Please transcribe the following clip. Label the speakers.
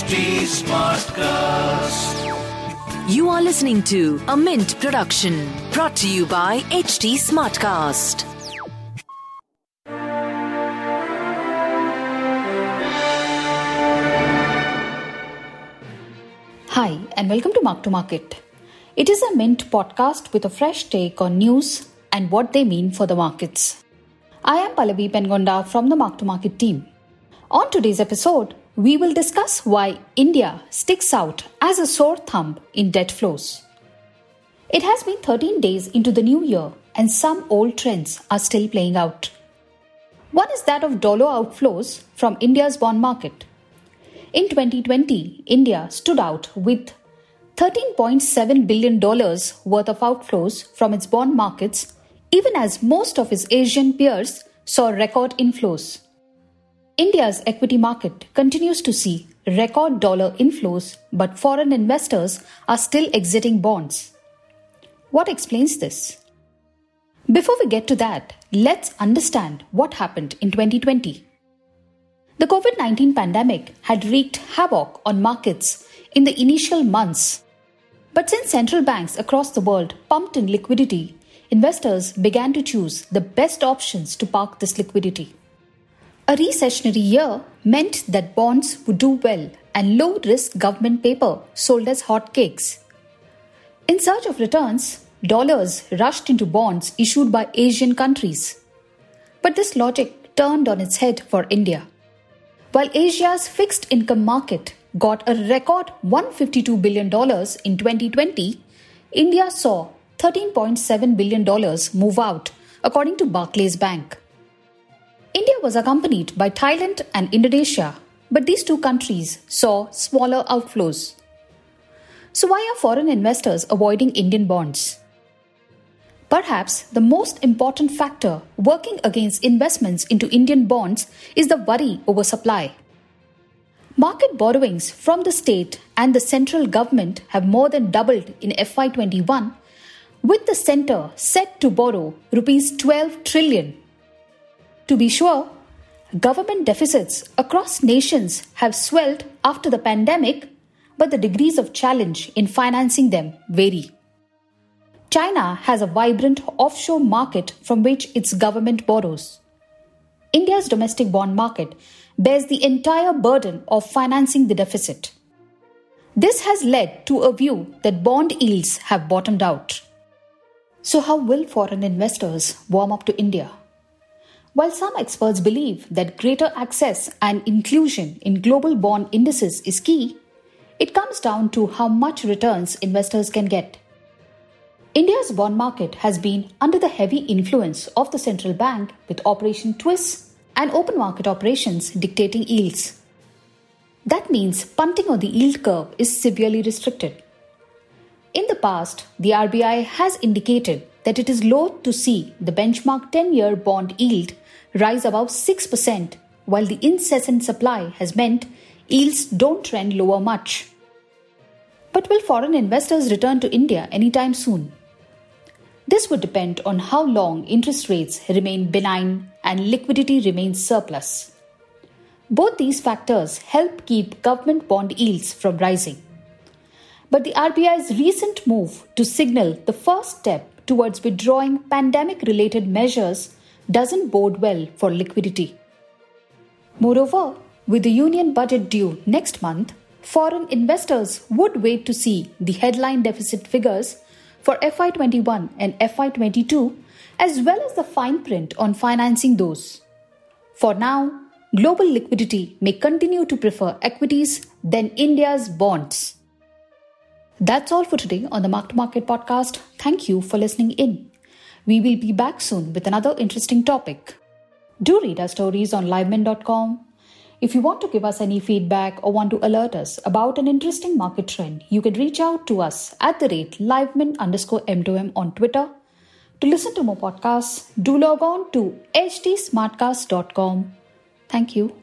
Speaker 1: HT Smartcast.
Speaker 2: You are listening to a Mint production brought to you by HT Smartcast.
Speaker 3: Hi, and welcome to Mark to Market. It is a Mint podcast with a fresh take on news and what they mean for the markets. I am Pallavi Pengonda from the Mark to Market team. On today's episode, we will discuss why India sticks out as a sore thumb in debt flows. It has been 13 days into the new year, and some old trends are still playing out. One is that of dollar outflows from India's bond market. In 2020, India stood out with $13.7 billion worth of outflows from its bond markets, even as most of its Asian peers saw record inflows. India's equity market continues to see record dollar inflows, but foreign investors are still exiting bonds. What explains this? Before we get to that, let's understand what happened in 2020. The COVID 19 pandemic had wreaked havoc on markets in the initial months. But since central banks across the world pumped in liquidity, investors began to choose the best options to park this liquidity. A recessionary year meant that bonds would do well and low risk government paper sold as hotcakes. In search of returns, dollars rushed into bonds issued by Asian countries. But this logic turned on its head for India. While Asia's fixed income market got a record $152 billion in 2020, India saw $13.7 billion move out, according to Barclays Bank. India was accompanied by Thailand and Indonesia, but these two countries saw smaller outflows. So, why are foreign investors avoiding Indian bonds? Perhaps the most important factor working against investments into Indian bonds is the worry over supply. Market borrowings from the state and the central government have more than doubled in FY21, with the centre set to borrow rupees 12 trillion. To be sure, government deficits across nations have swelled after the pandemic, but the degrees of challenge in financing them vary. China has a vibrant offshore market from which its government borrows. India's domestic bond market bears the entire burden of financing the deficit. This has led to a view that bond yields have bottomed out. So, how will foreign investors warm up to India? While some experts believe that greater access and inclusion in global bond indices is key, it comes down to how much returns investors can get. India's bond market has been under the heavy influence of the central bank with Operation Twist and open market operations dictating yields. That means punting on the yield curve is severely restricted. In the past, the RBI has indicated that it is loath to see the benchmark 10 year bond yield rise above 6%, while the incessant supply has meant yields don't trend lower much. But will foreign investors return to India anytime soon? This would depend on how long interest rates remain benign and liquidity remains surplus. Both these factors help keep government bond yields from rising. But the RBI's recent move to signal the first step towards withdrawing pandemic related measures doesn't bode well for liquidity. Moreover, with the union budget due next month, foreign investors would wait to see the headline deficit figures for FY21 and FY22, as well as the fine print on financing those. For now, global liquidity may continue to prefer equities than India's bonds. That's all for today on the Mark to Market podcast. Thank you for listening in. We will be back soon with another interesting topic. Do read our stories on livemint.com. If you want to give us any feedback or want to alert us about an interesting market trend, you can reach out to us at the rate livemint underscore m2m on Twitter. To listen to more podcasts, do log on to htsmartcast.com. Thank you.